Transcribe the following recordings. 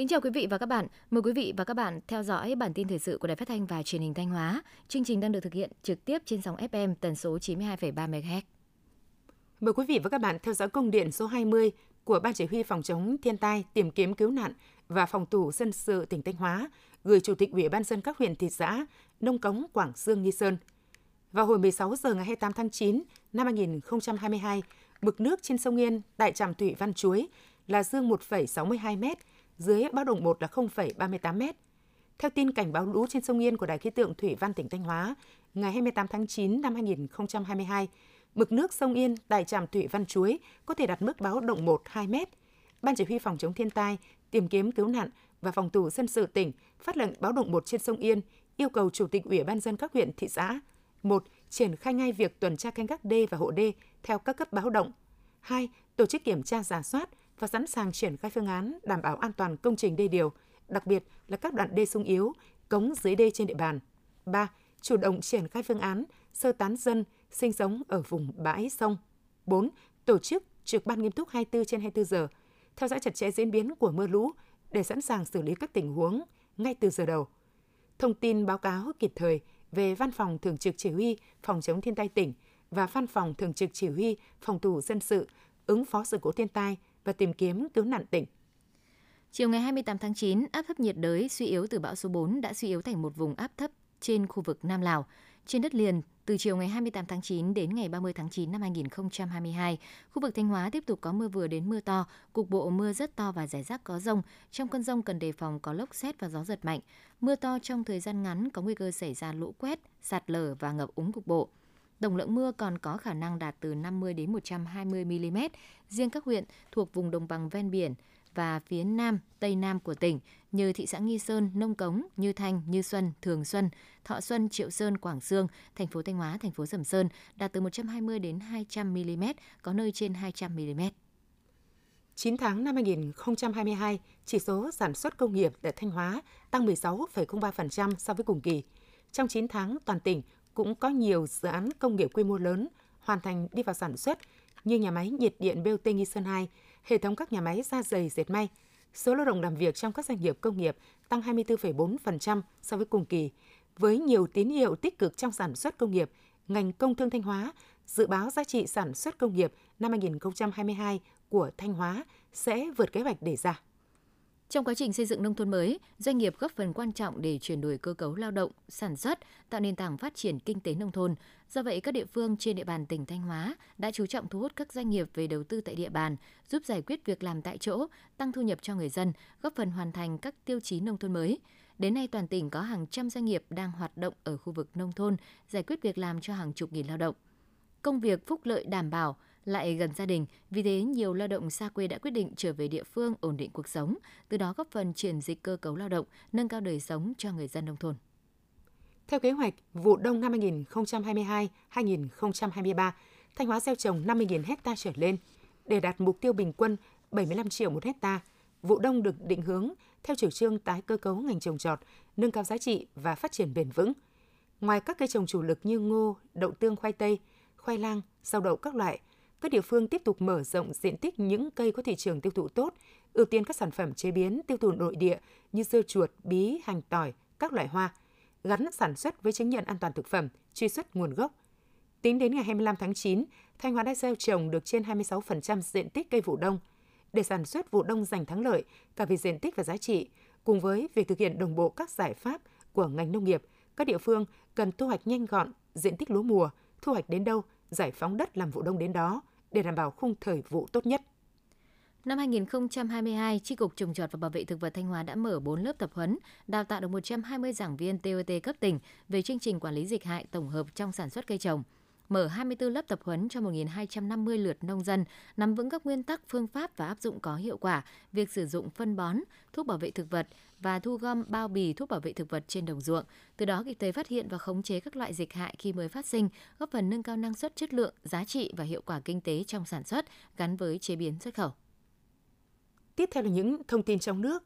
Kính chào quý vị và các bạn. Mời quý vị và các bạn theo dõi bản tin thời sự của Đài Phát thanh và Truyền hình Thanh Hóa. Chương trình đang được thực hiện trực tiếp trên sóng FM tần số 92,3 MHz. Mời quý vị và các bạn theo dõi công điện số 20 của Ban Chỉ huy Phòng chống thiên tai, tìm kiếm cứu nạn và phòng thủ dân sự tỉnh Thanh Hóa gửi Chủ tịch Ủy ban dân các huyện thị xã Nông Cống, Quảng Dương, Nghi Sơn. Vào hồi 16 giờ ngày 28 tháng 9 năm 2022, mực nước trên sông Yên tại trạm thủy Văn Chuối là dương 1,62 mét dưới báo động 1 là 0,38 m. Theo tin cảnh báo lũ trên sông Yên của Đài khí tượng Thủy văn tỉnh Thanh Hóa, ngày 28 tháng 9 năm 2022, mực nước sông Yên tại trạm thủy Văn Chuối có thể đạt mức báo động 1 2 m. Ban chỉ huy phòng chống thiên tai, tìm kiếm cứu nạn và phòng thủ dân sự tỉnh phát lệnh báo động 1 trên sông Yên, yêu cầu Chủ tịch Ủy ban dân các huyện, thị xã một Triển khai ngay việc tuần tra canh gác đê và hộ đê theo các cấp báo động. 2. Tổ chức kiểm tra giả soát và sẵn sàng triển khai phương án đảm bảo an toàn công trình đê điều, đặc biệt là các đoạn đê sung yếu, cống dưới đê trên địa bàn. 3. Chủ động triển khai phương án sơ tán dân sinh sống ở vùng bãi sông. 4. Tổ chức trực ban nghiêm túc 24 trên 24 giờ, theo dõi chặt chẽ diễn biến của mưa lũ để sẵn sàng xử lý các tình huống ngay từ giờ đầu. Thông tin báo cáo kịp thời về Văn phòng Thường trực Chỉ huy Phòng chống thiên tai tỉnh và Văn phòng Thường trực Chỉ huy Phòng thủ dân sự ứng phó sự cố thiên tai và tìm kiếm cứu nạn tỉnh. Chiều ngày 28 tháng 9, áp thấp nhiệt đới suy yếu từ bão số 4 đã suy yếu thành một vùng áp thấp trên khu vực Nam Lào. Trên đất liền, từ chiều ngày 28 tháng 9 đến ngày 30 tháng 9 năm 2022, khu vực Thanh Hóa tiếp tục có mưa vừa đến mưa to, cục bộ mưa rất to và rải rác có rông. Trong cơn rông cần đề phòng có lốc xét và gió giật mạnh. Mưa to trong thời gian ngắn có nguy cơ xảy ra lũ quét, sạt lở và ngập úng cục bộ. Tổng lượng mưa còn có khả năng đạt từ 50 đến 120 mm. Riêng các huyện thuộc vùng đồng bằng ven biển và phía nam, tây nam của tỉnh như thị xã Nghi Sơn, Nông Cống, Như Thanh, Như Xuân, Thường Xuân, Thọ Xuân, Triệu Sơn, Quảng Sương, thành phố Thanh Hóa, thành phố Sầm Sơn đạt từ 120 đến 200 mm, có nơi trên 200 mm. 9 tháng năm 2022, chỉ số sản xuất công nghiệp tại Thanh Hóa tăng 16,03% so với cùng kỳ. Trong 9 tháng, toàn tỉnh cũng có nhiều dự án công nghiệp quy mô lớn hoàn thành đi vào sản xuất như nhà máy nhiệt điện BOT Nghi Sơn 2, hệ thống các nhà máy da dày dệt may. Số lao động làm việc trong các doanh nghiệp công nghiệp tăng 24,4% so với cùng kỳ. Với nhiều tín hiệu tích cực trong sản xuất công nghiệp, ngành công thương Thanh Hóa dự báo giá trị sản xuất công nghiệp năm 2022 của Thanh Hóa sẽ vượt kế hoạch đề ra. Trong quá trình xây dựng nông thôn mới, doanh nghiệp góp phần quan trọng để chuyển đổi cơ cấu lao động, sản xuất, tạo nền tảng phát triển kinh tế nông thôn. Do vậy, các địa phương trên địa bàn tỉnh Thanh Hóa đã chú trọng thu hút các doanh nghiệp về đầu tư tại địa bàn, giúp giải quyết việc làm tại chỗ, tăng thu nhập cho người dân, góp phần hoàn thành các tiêu chí nông thôn mới. Đến nay, toàn tỉnh có hàng trăm doanh nghiệp đang hoạt động ở khu vực nông thôn, giải quyết việc làm cho hàng chục nghìn lao động. Công việc phúc lợi đảm bảo, lại gần gia đình, vì thế nhiều lao động xa quê đã quyết định trở về địa phương ổn định cuộc sống, từ đó góp phần chuyển dịch cơ cấu lao động, nâng cao đời sống cho người dân nông thôn. Theo kế hoạch, vụ đông năm 2022-2023, Thanh Hóa gieo trồng 50.000 hecta trở lên để đạt mục tiêu bình quân 75 triệu một hecta. Vụ đông được định hướng theo chủ trương tái cơ cấu ngành trồng trọt, nâng cao giá trị và phát triển bền vững. Ngoài các cây trồng chủ lực như ngô, đậu tương, khoai tây, khoai lang, rau đậu các loại, các địa phương tiếp tục mở rộng diện tích những cây có thị trường tiêu thụ tốt, ưu tiên các sản phẩm chế biến tiêu thụ nội địa như dưa chuột, bí, hành tỏi, các loại hoa, gắn sản xuất với chứng nhận an toàn thực phẩm, truy xuất nguồn gốc. Tính đến ngày 25 tháng 9, Thanh Hóa đã gieo trồng được trên 26% diện tích cây vụ đông. Để sản xuất vụ đông giành thắng lợi cả về diện tích và giá trị, cùng với việc thực hiện đồng bộ các giải pháp của ngành nông nghiệp, các địa phương cần thu hoạch nhanh gọn diện tích lúa mùa, thu hoạch đến đâu, giải phóng đất làm vụ đông đến đó, để đảm bảo khung thời vụ tốt nhất. Năm 2022, Tri Cục Trồng trọt và Bảo vệ Thực vật Thanh Hóa đã mở 4 lớp tập huấn, đào tạo được 120 giảng viên TOT cấp tỉnh về chương trình quản lý dịch hại tổng hợp trong sản xuất cây trồng – mở 24 lớp tập huấn cho 1.250 lượt nông dân nắm vững các nguyên tắc, phương pháp và áp dụng có hiệu quả việc sử dụng phân bón, thuốc bảo vệ thực vật và thu gom bao bì thuốc bảo vệ thực vật trên đồng ruộng, từ đó kịp thời phát hiện và khống chế các loại dịch hại khi mới phát sinh, góp phần nâng cao năng suất chất lượng, giá trị và hiệu quả kinh tế trong sản xuất gắn với chế biến xuất khẩu. Tiếp theo là những thông tin trong nước.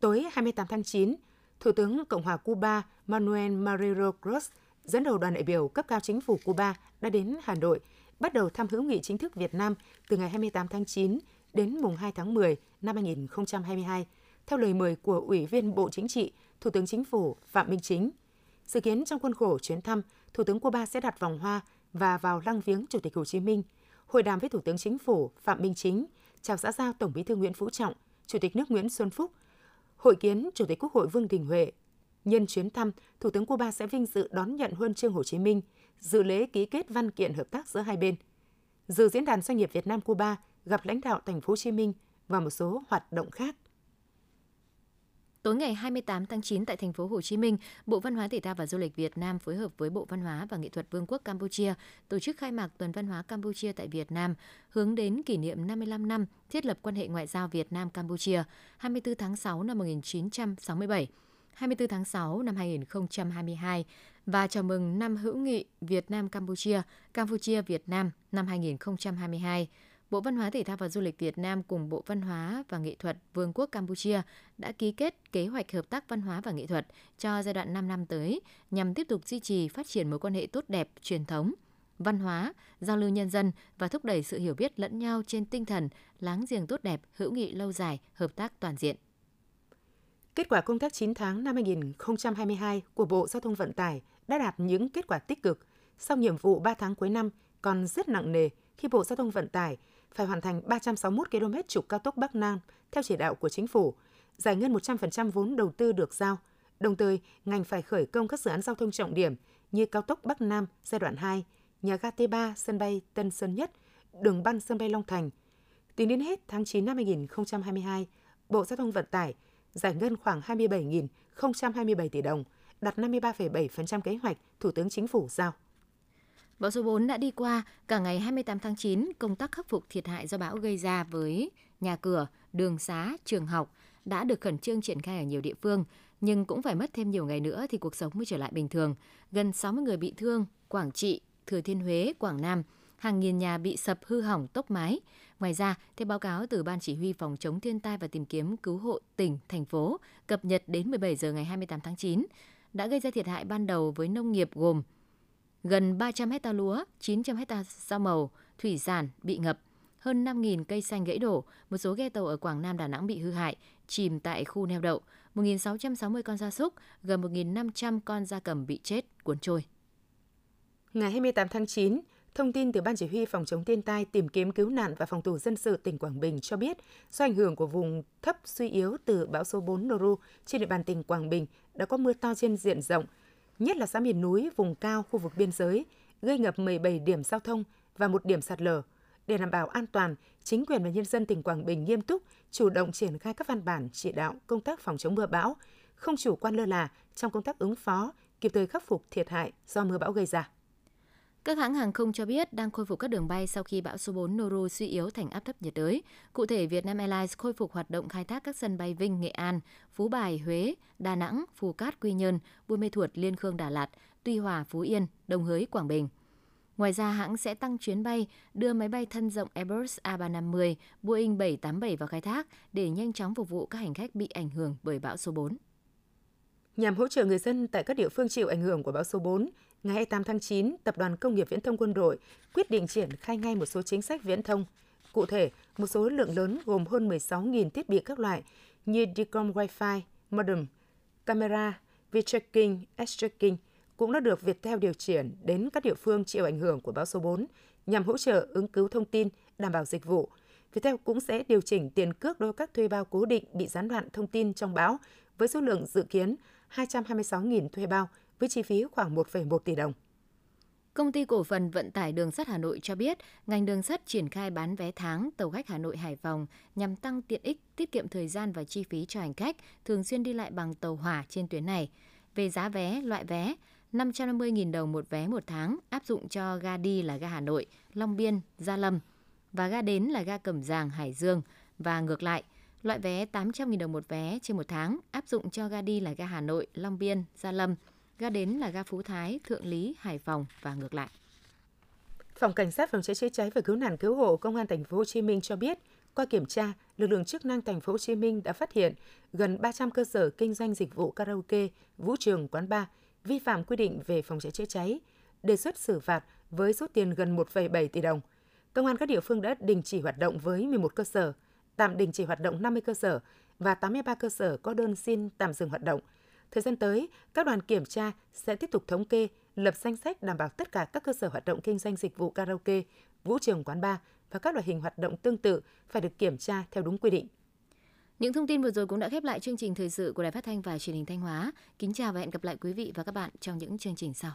Tối 28 tháng 9, Thủ tướng Cộng hòa Cuba Manuel Marrero Cruz dẫn đầu đoàn đại biểu cấp cao chính phủ Cuba đã đến Hà Nội, bắt đầu thăm hữu nghị chính thức Việt Nam từ ngày 28 tháng 9 đến mùng 2 tháng 10 năm 2022, theo lời mời của Ủy viên Bộ Chính trị, Thủ tướng Chính phủ Phạm Minh Chính. Dự kiến trong khuôn khổ chuyến thăm, Thủ tướng Cuba sẽ đặt vòng hoa và vào lăng viếng Chủ tịch Hồ Chí Minh, hội đàm với Thủ tướng Chính phủ Phạm Minh Chính, chào xã giao Tổng Bí thư Nguyễn Phú Trọng, Chủ tịch nước Nguyễn Xuân Phúc, hội kiến Chủ tịch Quốc hội Vương Đình Huệ. Nhân chuyến thăm, Thủ tướng Cuba sẽ vinh dự đón nhận huân chương Hồ Chí Minh, dự lễ ký kết văn kiện hợp tác giữa hai bên. Dự diễn đàn doanh nghiệp Việt Nam Cuba gặp lãnh đạo thành phố Hồ Chí Minh và một số hoạt động khác. Tối ngày 28 tháng 9 tại thành phố Hồ Chí Minh, Bộ Văn hóa Thể thao và Du lịch Việt Nam phối hợp với Bộ Văn hóa và Nghệ thuật Vương quốc Campuchia tổ chức khai mạc Tuần Văn hóa Campuchia tại Việt Nam, hướng đến kỷ niệm 55 năm thiết lập quan hệ ngoại giao Việt Nam Campuchia 24 tháng 6 năm 1967. 24 tháng 6 năm 2022 và chào mừng năm hữu nghị Việt Nam Campuchia, Campuchia Việt Nam năm 2022. Bộ Văn hóa Thể thao và Du lịch Việt Nam cùng Bộ Văn hóa và Nghệ thuật Vương quốc Campuchia đã ký kết kế hoạch hợp tác văn hóa và nghệ thuật cho giai đoạn 5 năm tới nhằm tiếp tục duy trì phát triển mối quan hệ tốt đẹp, truyền thống, văn hóa, giao lưu nhân dân và thúc đẩy sự hiểu biết lẫn nhau trên tinh thần láng giềng tốt đẹp, hữu nghị lâu dài, hợp tác toàn diện. Kết quả công tác 9 tháng năm 2022 của Bộ Giao thông Vận tải đã đạt những kết quả tích cực. Sau nhiệm vụ 3 tháng cuối năm còn rất nặng nề khi Bộ Giao thông Vận tải phải hoàn thành 361 km trục cao tốc Bắc Nam theo chỉ đạo của chính phủ, giải ngân 100% vốn đầu tư được giao. Đồng thời, ngành phải khởi công các dự án giao thông trọng điểm như cao tốc Bắc Nam giai đoạn 2, nhà ga T3 sân bay Tân Sơn Nhất, đường băng sân bay Long Thành. Tính đến hết tháng 9 năm 2022, Bộ Giao thông Vận tải giải ngân khoảng 27.027 tỷ đồng, đạt 53,7% kế hoạch Thủ tướng Chính phủ giao. Bão số 4 đã đi qua, cả ngày 28 tháng 9, công tác khắc phục thiệt hại do bão gây ra với nhà cửa, đường xá, trường học đã được khẩn trương triển khai ở nhiều địa phương, nhưng cũng phải mất thêm nhiều ngày nữa thì cuộc sống mới trở lại bình thường. Gần 60 người bị thương, Quảng Trị, Thừa Thiên Huế, Quảng Nam, hàng nghìn nhà bị sập hư hỏng tốc mái. Ngoài ra, theo báo cáo từ Ban Chỉ huy Phòng chống thiên tai và tìm kiếm cứu hộ tỉnh, thành phố, cập nhật đến 17 giờ ngày 28 tháng 9, đã gây ra thiệt hại ban đầu với nông nghiệp gồm gần 300 hecta lúa, 900 hecta rau màu, thủy sản bị ngập, hơn 5.000 cây xanh gãy đổ, một số ghe tàu ở Quảng Nam Đà Nẵng bị hư hại, chìm tại khu neo đậu, 1.660 con gia súc, gần 1.500 con gia cầm bị chết, cuốn trôi. Ngày 28 tháng 9, Thông tin từ Ban Chỉ huy Phòng chống thiên tai, tìm kiếm cứu nạn và phòng thủ dân sự tỉnh Quảng Bình cho biết, do ảnh hưởng của vùng thấp suy yếu từ bão số 4 Noru trên địa bàn tỉnh Quảng Bình đã có mưa to trên diện rộng, nhất là xã miền núi, vùng cao, khu vực biên giới, gây ngập 17 điểm giao thông và một điểm sạt lở. Để đảm bảo an toàn, chính quyền và nhân dân tỉnh Quảng Bình nghiêm túc, chủ động triển khai các văn bản chỉ đạo công tác phòng chống mưa bão, không chủ quan lơ là trong công tác ứng phó, kịp thời khắc phục thiệt hại do mưa bão gây ra. Các hãng hàng không cho biết đang khôi phục các đường bay sau khi bão số 4 Noru suy yếu thành áp thấp nhiệt đới. Cụ thể, Vietnam Airlines khôi phục hoạt động khai thác các sân bay Vinh, Nghệ An, Phú Bài, Huế, Đà Nẵng, Phù Cát, Quy Nhơn, Buôn Mê Thuột, Liên Khương, Đà Lạt, Tuy Hòa, Phú Yên, Đồng Hới, Quảng Bình. Ngoài ra, hãng sẽ tăng chuyến bay đưa máy bay thân rộng Airbus A350, Boeing 787 vào khai thác để nhanh chóng phục vụ các hành khách bị ảnh hưởng bởi bão số 4. Nhằm hỗ trợ người dân tại các địa phương chịu ảnh hưởng của bão số 4, ngày 28 tháng 9, Tập đoàn Công nghiệp Viễn thông Quân đội quyết định triển khai ngay một số chính sách viễn thông. Cụ thể, một số lượng lớn gồm hơn 16.000 thiết bị các loại như Dicom Wi-Fi, modem, camera, V-tracking, S-tracking cũng đã được Viettel điều chuyển đến các địa phương chịu ảnh hưởng của bão số 4 nhằm hỗ trợ ứng cứu thông tin, đảm bảo dịch vụ. Viettel cũng sẽ điều chỉnh tiền cước đối với các thuê bao cố định bị gián đoạn thông tin trong bão với số lượng dự kiến 226.000 thuê bao với chi phí khoảng 1,1 tỷ đồng. Công ty cổ phần vận tải đường sắt Hà Nội cho biết, ngành đường sắt triển khai bán vé tháng tàu khách Hà Nội Hải Phòng nhằm tăng tiện ích, tiết kiệm thời gian và chi phí cho hành khách thường xuyên đi lại bằng tàu hỏa trên tuyến này. Về giá vé, loại vé, 550.000 đồng một vé một tháng áp dụng cho ga đi là ga Hà Nội, Long Biên, Gia Lâm và ga đến là ga Cẩm Giàng, Hải Dương và ngược lại. Loại vé 800.000 đồng một vé trên một tháng áp dụng cho ga đi là ga Hà Nội, Long Biên, Gia Lâm ga đến là ga Phú Thái, Thượng Lý, Hải Phòng và ngược lại. Phòng Cảnh sát phòng cháy chữa cháy và cứu nạn cứu hộ Công an thành phố Hồ Chí Minh cho biết, qua kiểm tra, lực lượng chức năng thành phố Hồ Chí Minh đã phát hiện gần 300 cơ sở kinh doanh dịch vụ karaoke, vũ trường, quán bar vi phạm quy định về phòng cháy chữa cháy, đề xuất xử phạt với số tiền gần 1,7 tỷ đồng. Công an các địa phương đã đình chỉ hoạt động với 11 cơ sở, tạm đình chỉ hoạt động 50 cơ sở và 83 cơ sở có đơn xin tạm dừng hoạt động. Thời gian tới, các đoàn kiểm tra sẽ tiếp tục thống kê, lập danh sách đảm bảo tất cả các cơ sở hoạt động kinh doanh dịch vụ karaoke, vũ trường quán bar và các loại hình hoạt động tương tự phải được kiểm tra theo đúng quy định. Những thông tin vừa rồi cũng đã khép lại chương trình thời sự của Đài Phát thanh và Truyền hình Thanh Hóa. Kính chào và hẹn gặp lại quý vị và các bạn trong những chương trình sau.